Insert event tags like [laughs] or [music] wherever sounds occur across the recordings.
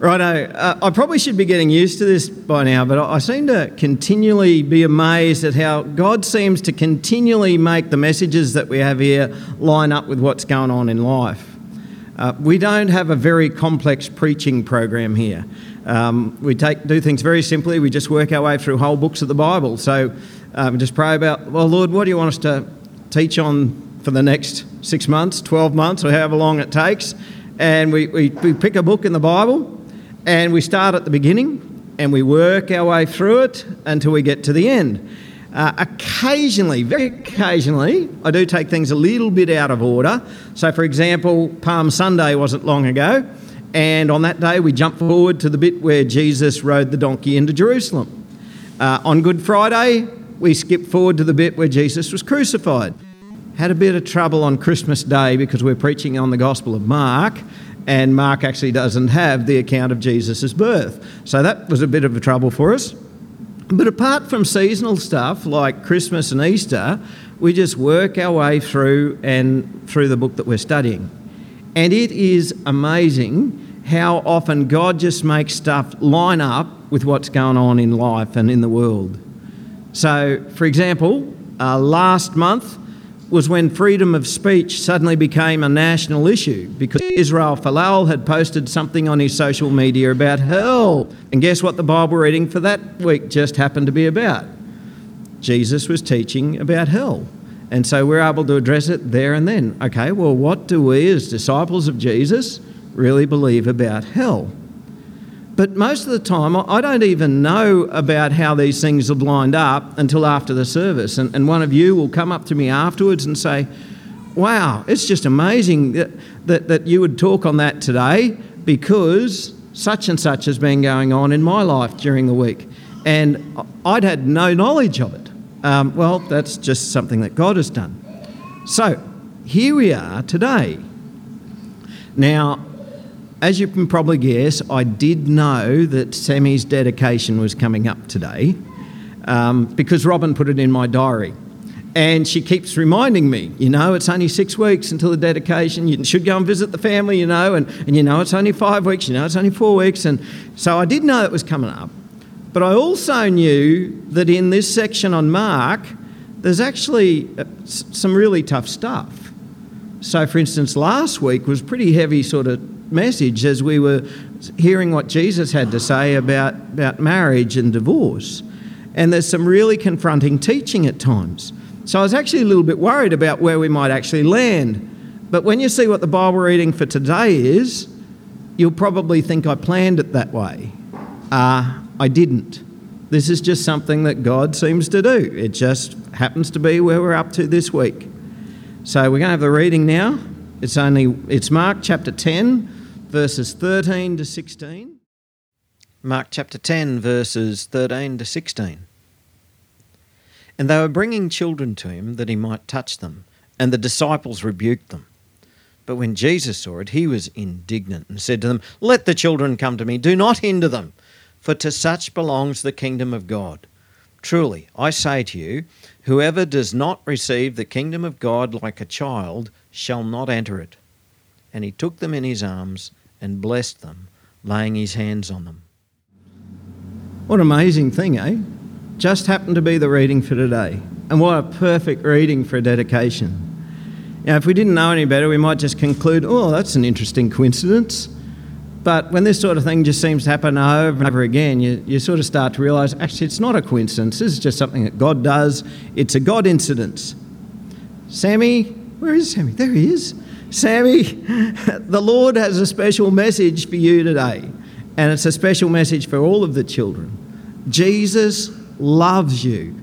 Righto, uh, I probably should be getting used to this by now, but I seem to continually be amazed at how God seems to continually make the messages that we have here line up with what's going on in life. Uh, we don't have a very complex preaching program here. Um, we take, do things very simply. We just work our way through whole books of the Bible. So um, just pray about, well, Lord, what do you want us to teach on for the next six months, 12 months, or however long it takes? And we, we, we pick a book in the Bible and we start at the beginning and we work our way through it until we get to the end. Uh, occasionally, very occasionally, I do take things a little bit out of order. So, for example, Palm Sunday wasn't long ago, and on that day we jump forward to the bit where Jesus rode the donkey into Jerusalem. Uh, on Good Friday, we skip forward to the bit where Jesus was crucified. Had a bit of trouble on Christmas Day because we're preaching on the Gospel of Mark, and Mark actually doesn't have the account of Jesus' birth. So that was a bit of a trouble for us. But apart from seasonal stuff like Christmas and Easter, we just work our way through and through the book that we're studying. And it is amazing how often God just makes stuff line up with what's going on in life and in the world. So, for example, uh, last month was when freedom of speech suddenly became a national issue because Israel Folau had posted something on his social media about hell. And guess what the Bible reading for that week just happened to be about? Jesus was teaching about hell. And so we're able to address it there and then. Okay, well, what do we as disciples of Jesus really believe about hell? But most of the time, I don't even know about how these things have lined up until after the service. And, and one of you will come up to me afterwards and say, Wow, it's just amazing that, that, that you would talk on that today because such and such has been going on in my life during the week. And I'd had no knowledge of it. Um, well, that's just something that God has done. So, here we are today. Now, as you can probably guess, I did know that Sammy's dedication was coming up today um, because Robin put it in my diary. And she keeps reminding me, you know, it's only six weeks until the dedication. You should go and visit the family, you know, and, and you know, it's only five weeks, you know, it's only four weeks. And so I did know it was coming up. But I also knew that in this section on Mark, there's actually uh, some really tough stuff. So, for instance, last week was pretty heavy sort of message as we were hearing what Jesus had to say about, about marriage and divorce. And there's some really confronting teaching at times. So I was actually a little bit worried about where we might actually land. But when you see what the Bible reading for today is, you'll probably think I planned it that way. Uh, I didn't. This is just something that God seems to do. It just happens to be where we're up to this week. So we're going to have the reading now. It's only it's Mark chapter 10 verses 13 to 16. Mark chapter 10, verses 13 to 16. And they were bringing children to him that he might touch them, and the disciples rebuked them. But when Jesus saw it, he was indignant and said to them, Let the children come to me, do not hinder them, for to such belongs the kingdom of God. Truly, I say to you, whoever does not receive the kingdom of God like a child shall not enter it. And he took them in his arms and blessed them, laying his hands on them. What an amazing thing, eh? Just happened to be the reading for today. And what a perfect reading for a dedication. Now, if we didn't know any better, we might just conclude, oh, that's an interesting coincidence. But when this sort of thing just seems to happen over and over again, you, you sort of start to realise actually it's not a coincidence. This is just something that God does. It's a God incidence. Sammy, where is Sammy? There he is. Sammy, the Lord has a special message for you today, and it's a special message for all of the children. Jesus loves you.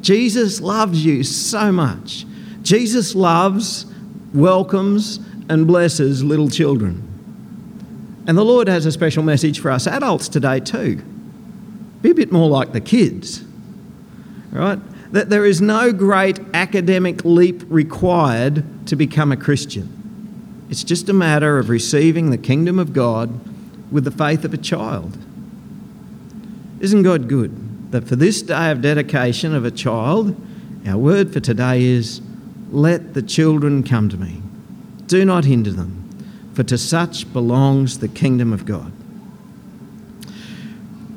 Jesus loves you so much. Jesus loves, welcomes, and blesses little children. And the Lord has a special message for us adults today, too. Be a bit more like the kids, right? That there is no great academic leap required to become a Christian. It's just a matter of receiving the kingdom of God with the faith of a child. Isn't God good that for this day of dedication of a child, our word for today is let the children come to me. Do not hinder them, for to such belongs the kingdom of God.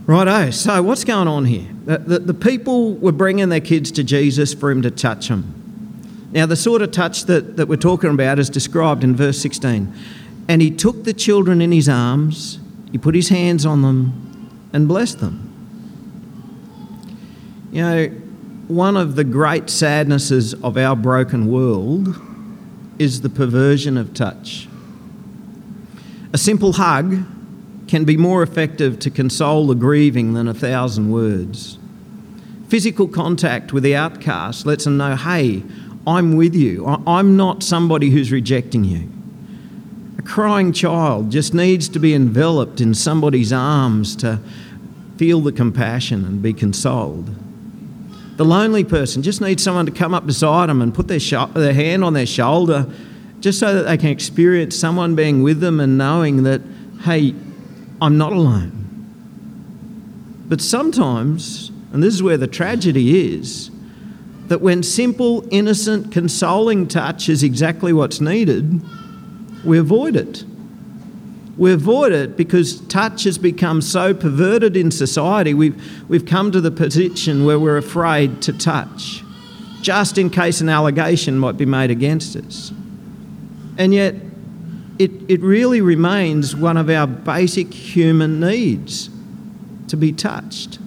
Righto, so what's going on here? The, the, the, people were bringing their kids to Jesus for him to touch them. Now, the sort of touch that, that we're talking about is described in verse 16. And he took the children in his arms, he put his hands on them, and blessed them. You know, one of the great sadnesses of our broken world is the perversion of touch. A simple hug can be more effective to console the grieving than a thousand words. Physical contact with the outcast lets them know, hey, I'm with you. I'm not somebody who's rejecting you. A crying child just needs to be enveloped in somebody's arms to feel the compassion and be consoled. The lonely person just needs someone to come up beside them and put their, their hand on their shoulder just so that they can experience someone being with them and knowing that, hey, I'm not alone. But sometimes, and this is where the tragedy is, that when simple, innocent, consoling touch is exactly what's needed, we avoid it. We avoid it because touch has become so perverted in society, we've, we've come to the position where we're afraid to touch, just in case an allegation might be made against us. And yet, it, it really remains one of our basic human needs to be touched.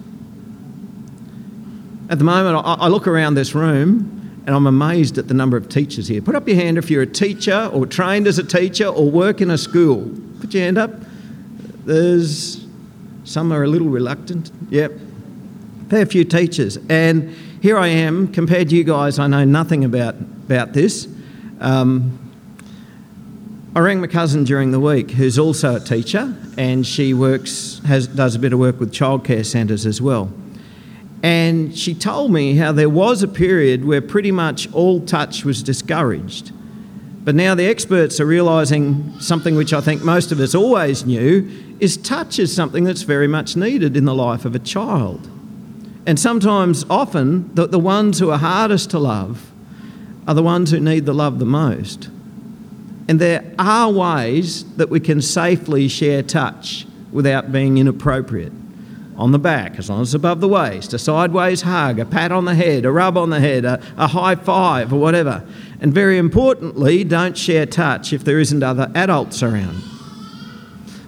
At the moment, I, look around this room and I'm amazed at the number of teachers here. Put up your hand if you're a teacher or trained as a teacher or work in a school. Put your hand up. There's some are a little reluctant. Yep. Fair few teachers. And here I am, compared to you guys, I know nothing about, about this. Um, I rang my cousin during the week, who's also a teacher, and she works has does a bit of work with childcare centres as well. And she told me how there was a period where pretty much all touch was discouraged. But now the experts are realising something which I think most of us always knew is touch is something that's very much needed in the life of a child. And sometimes, often, the, the ones who are hardest to love are the ones who need the love the most. And there are ways that we can safely share touch without being inappropriate. On the back, as long as it's above the waist, a sideways hug, a pat on the head, a rub on the head, a, a high five, or whatever. And very importantly, don't share touch if there isn't other adults around.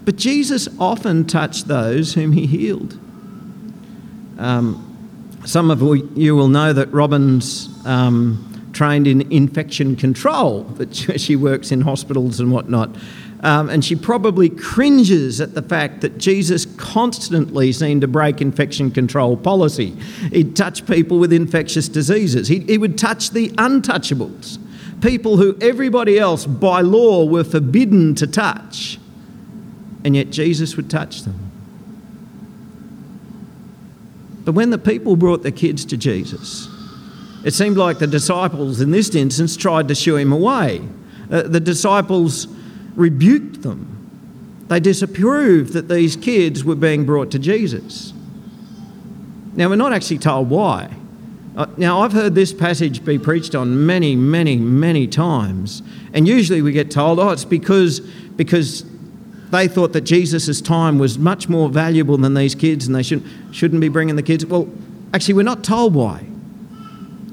But Jesus often touched those whom he healed. Um, some of you will know that Robin's um, trained in infection control, but she works in hospitals and whatnot. Um, and she probably cringes at the fact that Jesus constantly seemed to break infection control policy. He'd touch people with infectious diseases, he, he would touch the untouchables, people who everybody else by law were forbidden to touch. And yet Jesus would touch them. But when the people brought their kids to Jesus, it seemed like the disciples in this instance tried to shoo him away. Uh, the disciples rebuked them. They disapproved that these kids were being brought to Jesus. Now, we're not actually told why. Uh, now, I've heard this passage be preached on many, many, many times, and usually we get told, oh, it's because, because they thought that Jesus' time was much more valuable than these kids and they shouldn't, shouldn't be bringing the kids. Well, actually, we're not told why.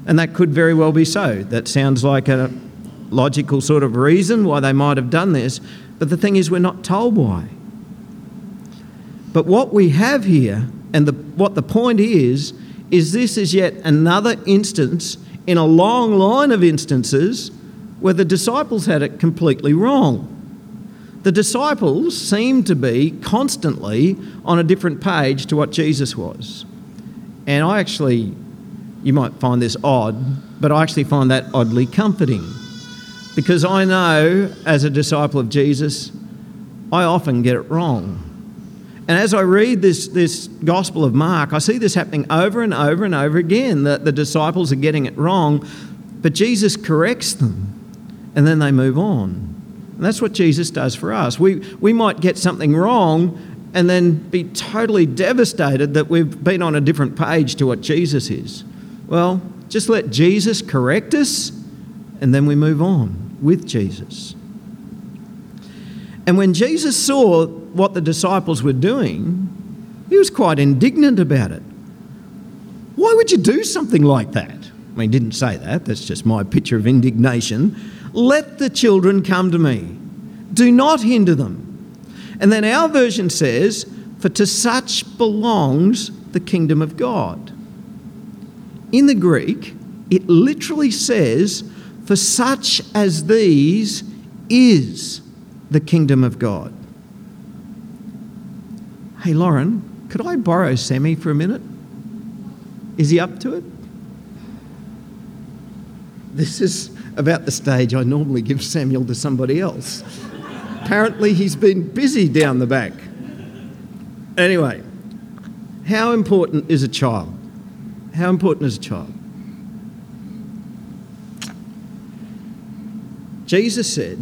And that could very well be so. That sounds like a logical sort of reason why they might have done this. But the thing is, we're not told why. But what we have here, and the, what the point is, is this is yet another instance in a long line of instances where the disciples had it completely wrong. The disciples seemed to be constantly on a different page to what Jesus was. And I actually you might find this odd, but I actually find that oddly comforting. Because I know, as a disciple of Jesus, I often get it wrong. And as I read this, this Gospel of Mark, I see this happening over and over and over again that the disciples are getting it wrong, but Jesus corrects them and then they move on. And that's what Jesus does for us. We, we might get something wrong and then be totally devastated that we've been on a different page to what Jesus is. Well, just let Jesus correct us and then we move on with Jesus. And when Jesus saw what the disciples were doing, He was quite indignant about it. Why would you do something like that? I mean, he didn't say that, that's just my picture of indignation. Let the children come to me. Do not hinder them. And then our version says, For to such belongs the kingdom of God. In the Greek, it literally says, For such as these is the kingdom of God. Hey, Lauren, could I borrow Sammy for a minute? Is he up to it? This is about the stage I normally give Samuel to somebody else. Apparently, he's been busy down the back. Anyway, how important is a child? How important is a child? Jesus said,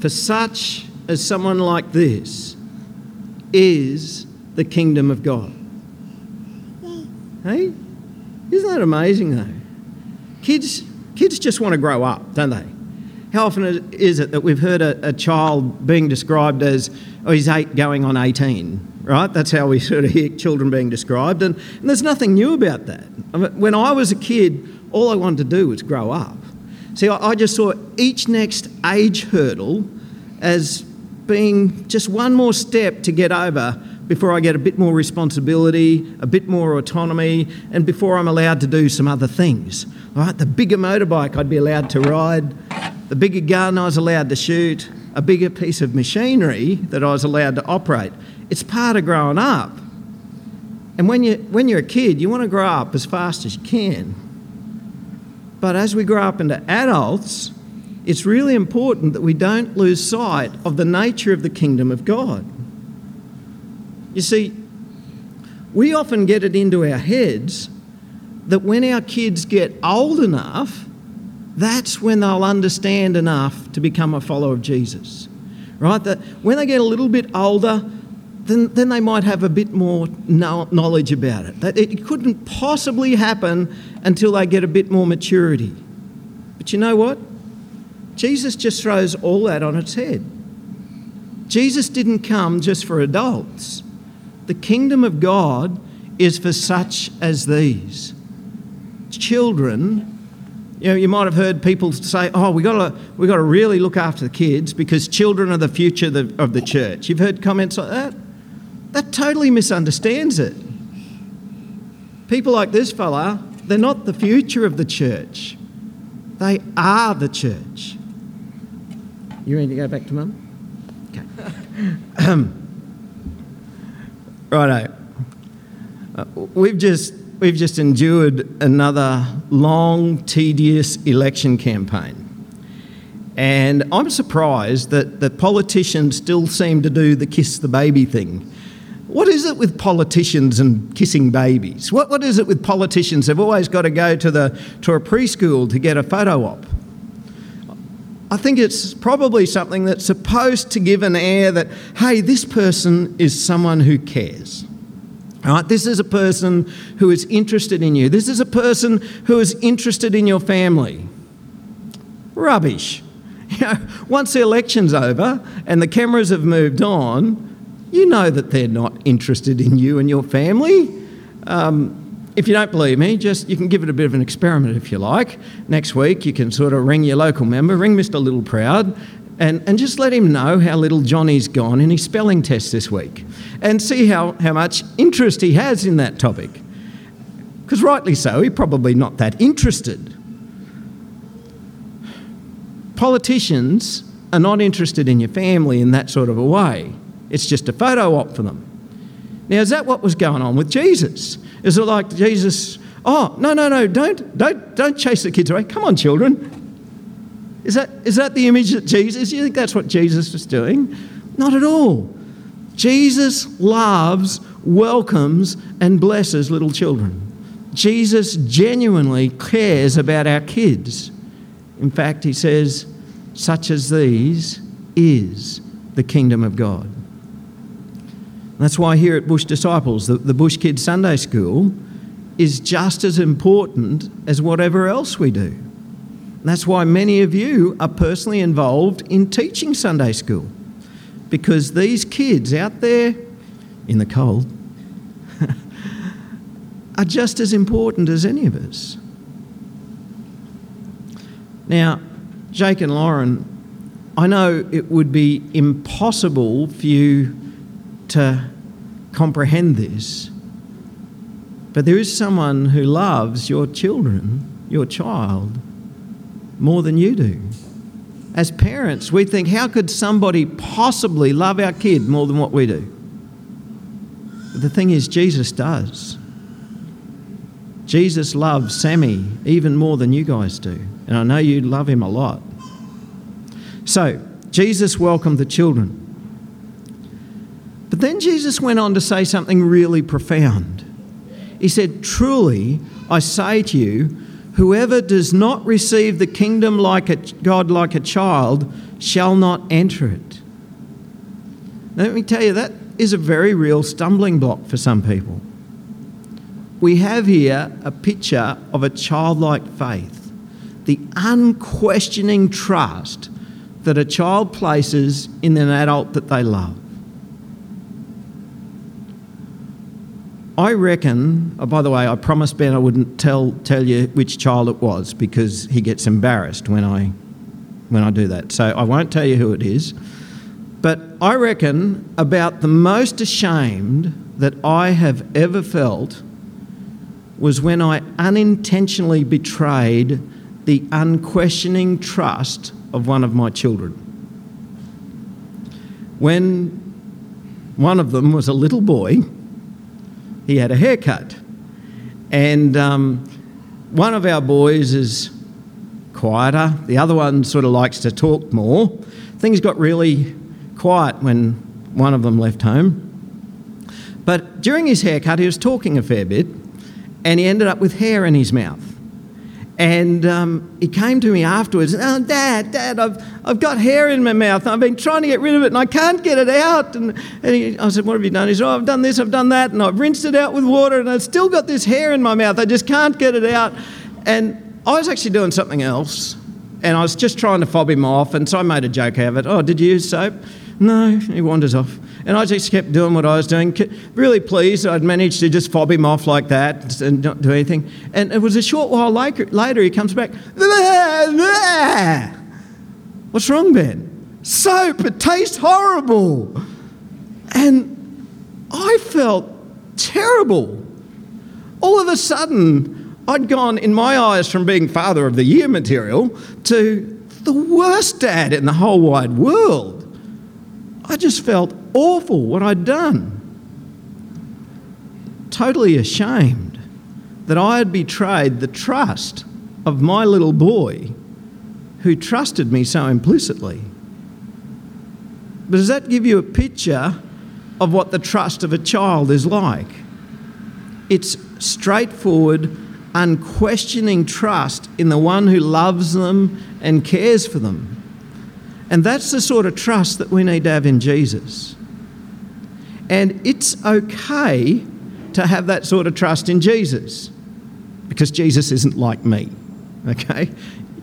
For such as someone like this is the kingdom of God. Hey? Isn't that amazing though? Kids, kids just want to grow up, don't they? How often is it that we've heard a, a child being described as, oh, he's eight going on 18, right? That's how we sort of hear children being described. And, and there's nothing new about that. I mean, when I was a kid, all I wanted to do was grow up. See, I, just saw each next age hurdle as being just one more step to get over before I get a bit more responsibility, a bit more autonomy, and before I'm allowed to do some other things. All right, the bigger motorbike I'd be allowed to ride, the bigger gun I was allowed to shoot, a bigger piece of machinery that I was allowed to operate. It's part of growing up. And when, you, when you're a kid, you want to grow up as fast as you can. But as we grow up into adults, it's really important that we don't lose sight of the nature of the kingdom of God. You see, we often get it into our heads that when our kids get old enough, that's when they'll understand enough to become a follower of Jesus. Right? That when they get a little bit older, then, then they might have a bit more knowledge about it. That it couldn't possibly happen until they get a bit more maturity. But you know what? Jesus just throws all that on its head. Jesus didn't come just for adults. The kingdom of God is for such as these. Children, you know, you might have heard people say, "Oh, we got to we to really look after the kids because children are the future of the, of the church." You've heard comments like that. That totally misunderstands it. People like this fella, they're not the future of the church. They are the church. You ready to go back to mum? Okay. um, righto. Uh, we've just we've just endured another long, tedious election campaign. And I'm surprised that, that politicians still seem to do the kiss the baby thing. What is it with politicians and kissing babies? What, what is it with politicians? They've always got to go to, the, to a preschool to get a photo op. I think it's probably something that's supposed to give an air that, hey, this person is someone who cares. All right, this is a person who is interested in you. This is a person who is interested in your family. Rubbish. [laughs] You know, once the election's over and the cameras have moved on, you know that they're not interested in you and your family. Um, if you don't believe me, just you can give it a bit of an experiment if you like. Next week, you can sort of ring your local member, ring Mr. Littleproud, and, and just let him know how little Johnny's gone in his spelling test this week and see how, how much interest he has in that topic. Because rightly so, he's probably not that interested. Politicians are not interested in your family in that sort of a way. It's just a photo op for them. Now, is that what was going on with Jesus? Is it like Jesus, oh, no, no, no, don't, don't, don't chase the kids away. Come on, children. Is that, is that the image that Jesus, you think that's what Jesus was doing? Not at all. Jesus loves, welcomes, and blesses little children. Jesus genuinely cares about our kids. In fact, he says, such as these is the kingdom of God. That's why here at Bush Disciples, the, the Bush Kids Sunday School is just as important as whatever else we do. And that's why many of you are personally involved in teaching Sunday school. Because these kids out there in the cold, [laughs] are just as important as any of us. Now, Jake and Lauren, I know it would be impossible for you to comprehend this, but there is someone who loves your children, your child, more than you do. As parents, we think, how could somebody possibly love our kid more than what we do? But the thing is, Jesus does. Jesus loves Sammy even more than you guys do. And I know you love him a lot. So, Jesus welcomed the children. But then Jesus went on to say something really profound. He said, Truly, I say to you, whoever does not receive the kingdom like a God like a child shall not enter it. Now, let me tell you, that is a very real stumbling block for some people. We have here a picture of a childlike faith, the unquestioning trust that a child places in an adult that they love. I reckon, oh, by the way, I promised Ben I wouldn't tell, tell you which child it was because he gets embarrassed when I, when I do that. So I won't tell you who it is. But I reckon about the most ashamed that I have ever felt was when I unintentionally betrayed the unquestioning trust of one of my children. When one of them was a little boy, he had a haircut. And um, one of our boys is quieter, the other one sort of likes to talk more. Things got really quiet when one of them left home. But during his haircut, he was talking a fair bit and he ended up with hair in his mouth. And um, he came to me afterwards, oh, Dad, Dad, I've, I've got hair in my mouth. I've been trying to get rid of it and I can't get it out. And, and he, I said, What have you done? He said, Oh, I've done this, I've done that, and I've rinsed it out with water and I've still got this hair in my mouth. I just can't get it out. And I was actually doing something else and I was just trying to fob him off. And so I made a joke out of it. Oh, did you use soap? No, he wanders off. And I just kept doing what I was doing, really pleased I'd managed to just fob him off like that and not do anything. And it was a short while later, later he comes back. What's wrong, Ben? Soap, it tastes horrible. And I felt terrible. All of a sudden, I'd gone, in my eyes, from being father of the year material to the worst dad in the whole wide world. I just felt awful what I'd done. Totally ashamed that I had betrayed the trust of my little boy who trusted me so implicitly. But does that give you a picture of what the trust of a child is like? It's straightforward, unquestioning trust in the one who loves them and cares for them. And that's the sort of trust that we need to have in Jesus. And it's okay to have that sort of trust in Jesus because Jesus isn't like me. Okay?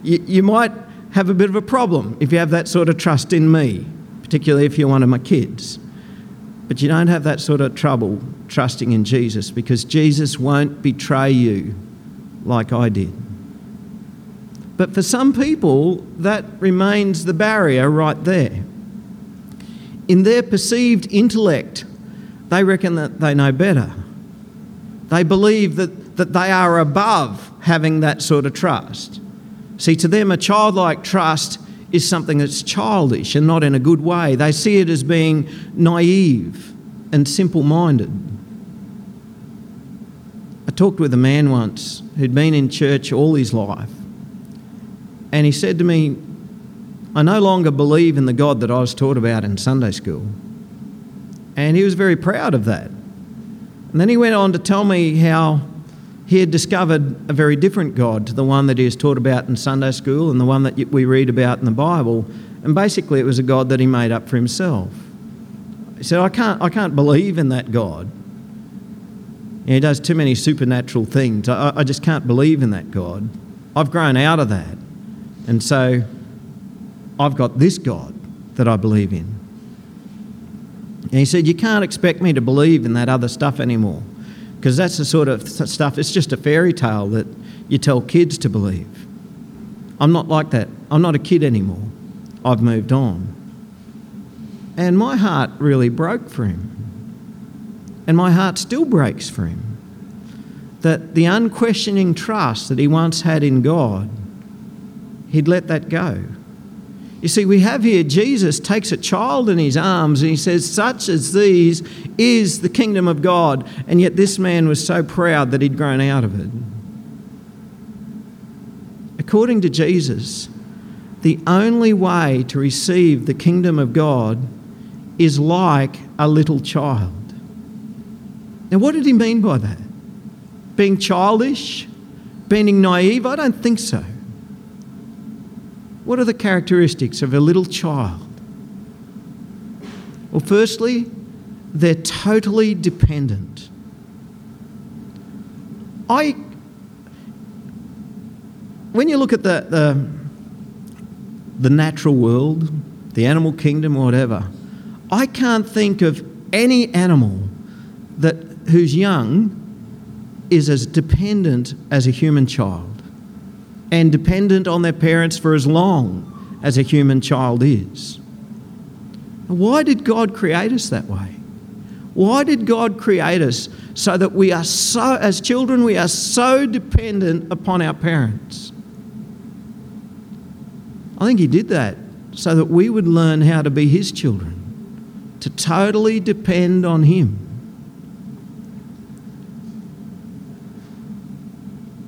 You, you might have a bit of a problem if you have that sort of trust in me, particularly if you're one of my kids. But you don't have that sort of trouble trusting in Jesus because Jesus won't betray you like I did. But for some people, that remains the barrier right there. In their perceived intellect, they reckon that they know better. They believe that, that they are above having that sort of trust. See, to them, a childlike trust is something that's childish and not in a good way. They see it as being naive and simple minded. I talked with a man once who'd been in church all his life and he said to me, I no longer believe in the God that I was taught about in Sunday school. And he was very proud of that. And then he went on to tell me how he had discovered a very different God to the one that he was taught about in Sunday school and the one that we read about in the Bible. And basically, it was a God that he made up for himself. He said, I can't, I can't believe in that God. He does too many supernatural things. I, I just can't believe in that God. I've grown out of that. And so I've got this God that I believe in. And he said, You can't expect me to believe in that other stuff anymore because that's the sort of stuff, it's just a fairy tale that you tell kids to believe. I'm not like that. I'm not a kid anymore. I've moved on. And my heart really broke for him. And my heart still breaks for him. That the unquestioning trust that he once had in God, he'd let that go. You see, we have here Jesus takes a child in his arms and he says, Such as these is the kingdom of God. And yet this man was so proud that he'd grown out of it. According to Jesus, the only way to receive the kingdom of God is like a little child. Now, what did he mean by that? Being childish? Being naive? I don't think so. What are the characteristics of a little child? Well, firstly, they're totally dependent. I, when you look at the, the, the natural world, the animal kingdom, whatever, I can't think of any animal that whose young is as dependent as a human child and dependent on their parents for as long as a human child is. Why did God create us that way? Why did God create us so that we are so, as children, we are so dependent upon our parents? I think He did that so that we would learn how to be His children, to totally depend on Him.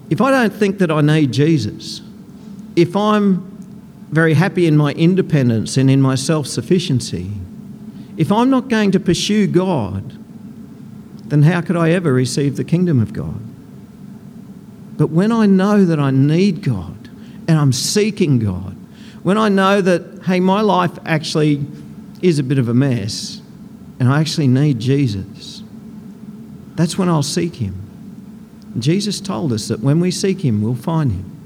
If I don't think that I need Jesus, if I'm very happy in my independence and in my self sufficiency, if I'm not going to pursue God, then how could I ever receive the kingdom of God? But when I know that I need God and I'm seeking God, when I know that, hey, my life actually is a bit of a mess and I actually need Jesus, that's when I'll seek Him. Jesus told us that when we seek Him, we'll find Him.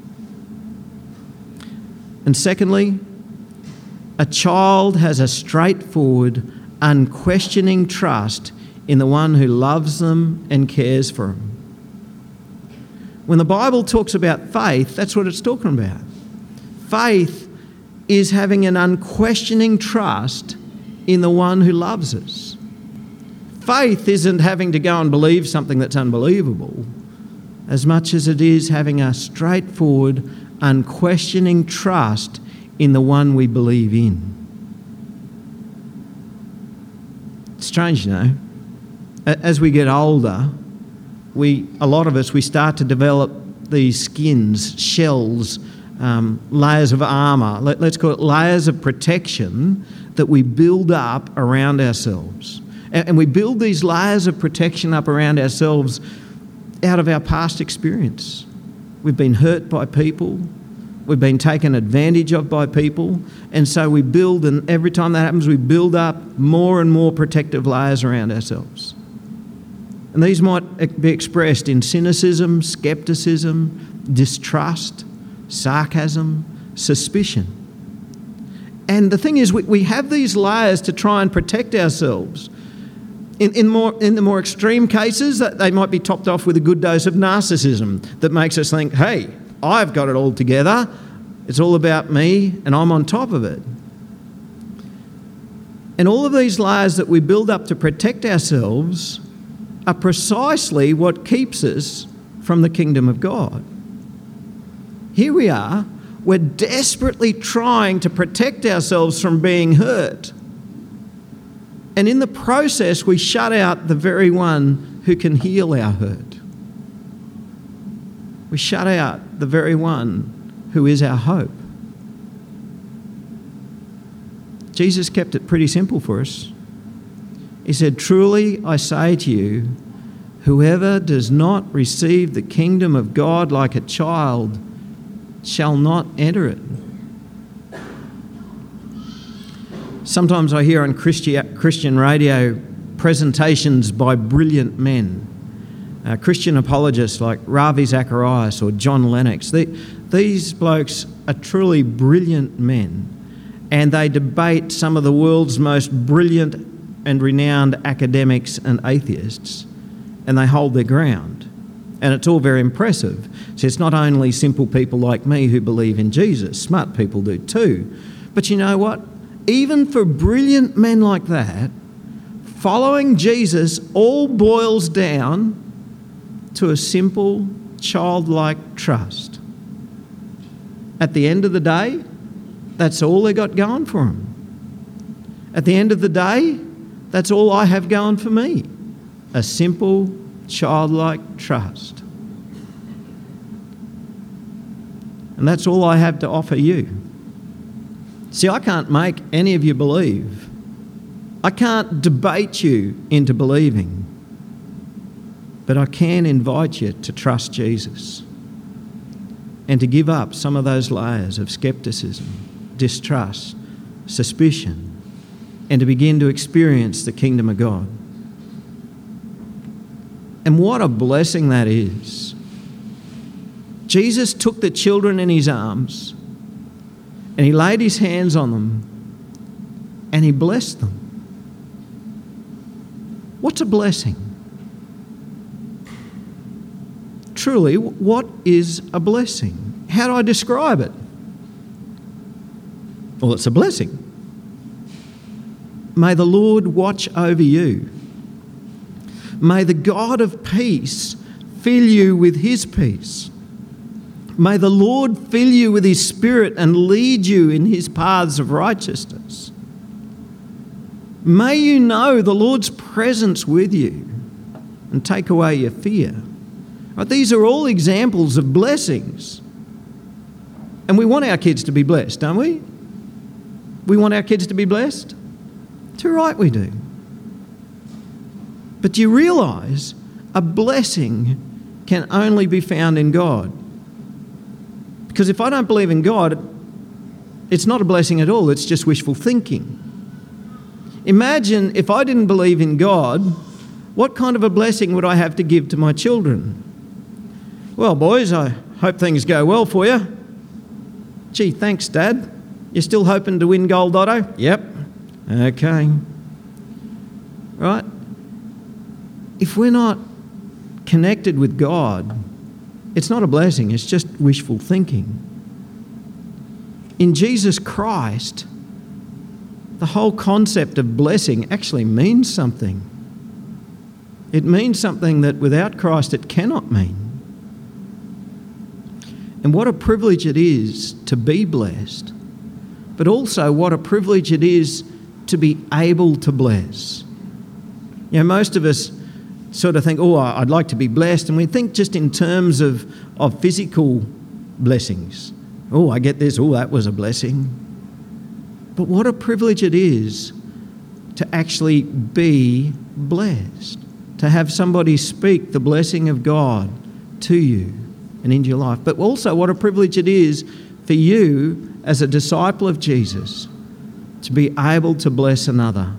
And secondly, a child has a straightforward, unquestioning trust in the one who loves them and cares for them. When the Bible talks about faith, that's what it's talking about. Faith is having an unquestioning trust in the one who loves us. Faith isn't having to go and believe something that's unbelievable as much as it is having a straightforward, unquestioning trust in the one we believe in. strange, you know. As we get older, we, a lot of us, we start to develop these skins, shells, um, layers of armour, let, us call it layers of protection that we build up around ourselves. And, and we build these layers of protection up around ourselves out of our past experience. We've been hurt by people, we've been taken advantage of by people, and so we build, and every time that happens, we build up more and more protective layers around ourselves. And these might be expressed in cynicism, skepticism, distrust, sarcasm, suspicion. And the thing is, we, we have these layers to try and protect ourselves in, in, more, in the more extreme cases, they might be topped off with a good dose of narcissism that makes us think, hey, I've got it all together. It's all about me and I'm on top of it. And all of these layers that we build up to protect ourselves are precisely what keeps us from the kingdom of God. Here we are, we're desperately trying to protect ourselves from being hurt. And in the process, we shut out the very one who can heal our hurt. We shut out the very one who is our hope. Jesus kept it pretty simple for us. He said, Truly I say to you, whoever does not receive the kingdom of God like a child shall not enter it. Sometimes I hear on Christian radio presentations by brilliant men, uh, Christian apologists like Ravi Zacharias or John Lennox. They, these blokes are truly brilliant men, and they debate some of the world's most brilliant and renowned academics and atheists. and they hold their ground. And it's all very impressive. So it's not only simple people like me who believe in Jesus, smart people do too. But you know what? Even for brilliant men like that, following Jesus all boils down to a simple childlike trust. At the end of the day, that's all they got going for them. At the end of the day, that's all I have going for me a simple childlike trust. And that's all I have to offer you. See, I can't make any of you believe. I can't debate you into believing. But I can invite you to trust Jesus and to give up some of those layers of skepticism, distrust, suspicion, and to begin to experience the kingdom of God. And what a blessing that is. Jesus took the children in his arms and he laid his hands on them and he blessed them. What's a blessing? Truly, what is a blessing? How do I describe it? Well, it's a blessing. May the Lord watch over you. May the God of peace fill you with his peace. May the Lord fill you with his spirit and lead you in his paths of righteousness. May you know the Lord's presence with you and take away your fear. These are all examples of blessings. And we want our kids to be blessed, don't we? We want our kids to be blessed? To right we do. But do you realise a blessing can only be found in God? Because if I don't believe in God, it's not a blessing at all, it's just wishful thinking. Imagine if I didn't believe in God, what kind of a blessing would I have to give to my children? Well, boys, I hope things go well for you. Gee, thanks, Dad. You're still hoping to win Gold Lotto? Yep. Okay. Right? If we're not connected with God, it's not a blessing, it's just wishful thinking. In Jesus Christ, the whole concept of blessing actually means something. It means something that without Christ it cannot mean. And what a privilege it is to be blessed, but also what a privilege it is to be able to bless. You know, most of us sort of think, oh, I'd like to be blessed, and we think just in terms of, of physical blessings. Oh, I get this, oh, that was a blessing. But what a privilege it is to actually be blessed, to have somebody speak the blessing of God to you and into your life. But also, what a privilege it is for you as a disciple of Jesus to be able to bless another.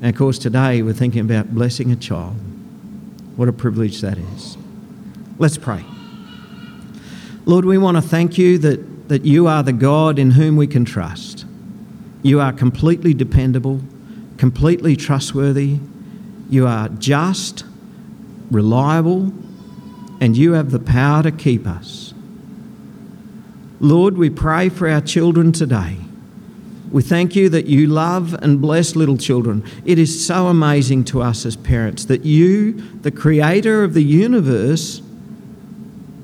And of course, today we're thinking about blessing a child. What a privilege that is. Let's pray. Lord, we want to thank you that, that you are the God in whom we can trust. You are completely dependable, completely trustworthy. You are just, reliable, and you have the power to keep us. Lord, we pray for our children today. We thank you that you love and bless little children. It is so amazing to us as parents that you, the creator of the universe,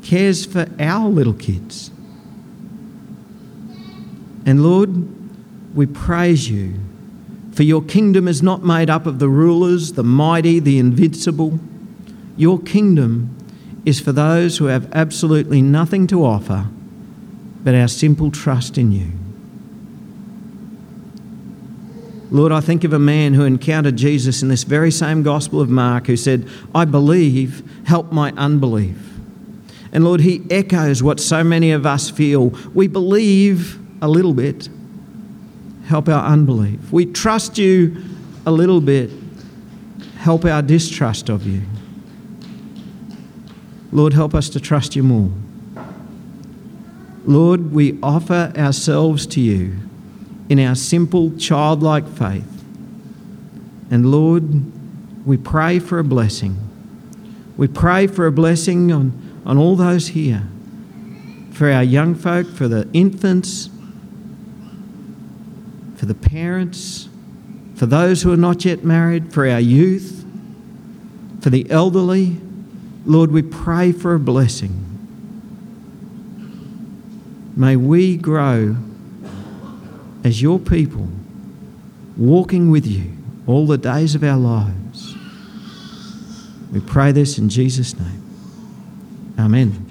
cares for our little kids. And Lord, we praise you, for your kingdom is not made up of the rulers, the mighty, the invincible. Your kingdom is for those who have absolutely nothing to offer but our simple trust in you. Lord, I think of a man who encountered Jesus in this very same Gospel of Mark who said, I believe, help my unbelief. And Lord, he echoes what so many of us feel. We believe a little bit, help our unbelief. We trust you a little bit, help our distrust of you. Lord, help us to trust you more. Lord, we offer ourselves to you in our simple childlike faith. And Lord, we pray for a blessing. We pray for a blessing on, on all those here, for our young folk, for the infants, for the parents, for those who are not yet married, for our youth, for the elderly. Lord, we pray for a blessing. May we grow as your people, walking with you all the days of our lives. We pray this in Jesus' name. Amen.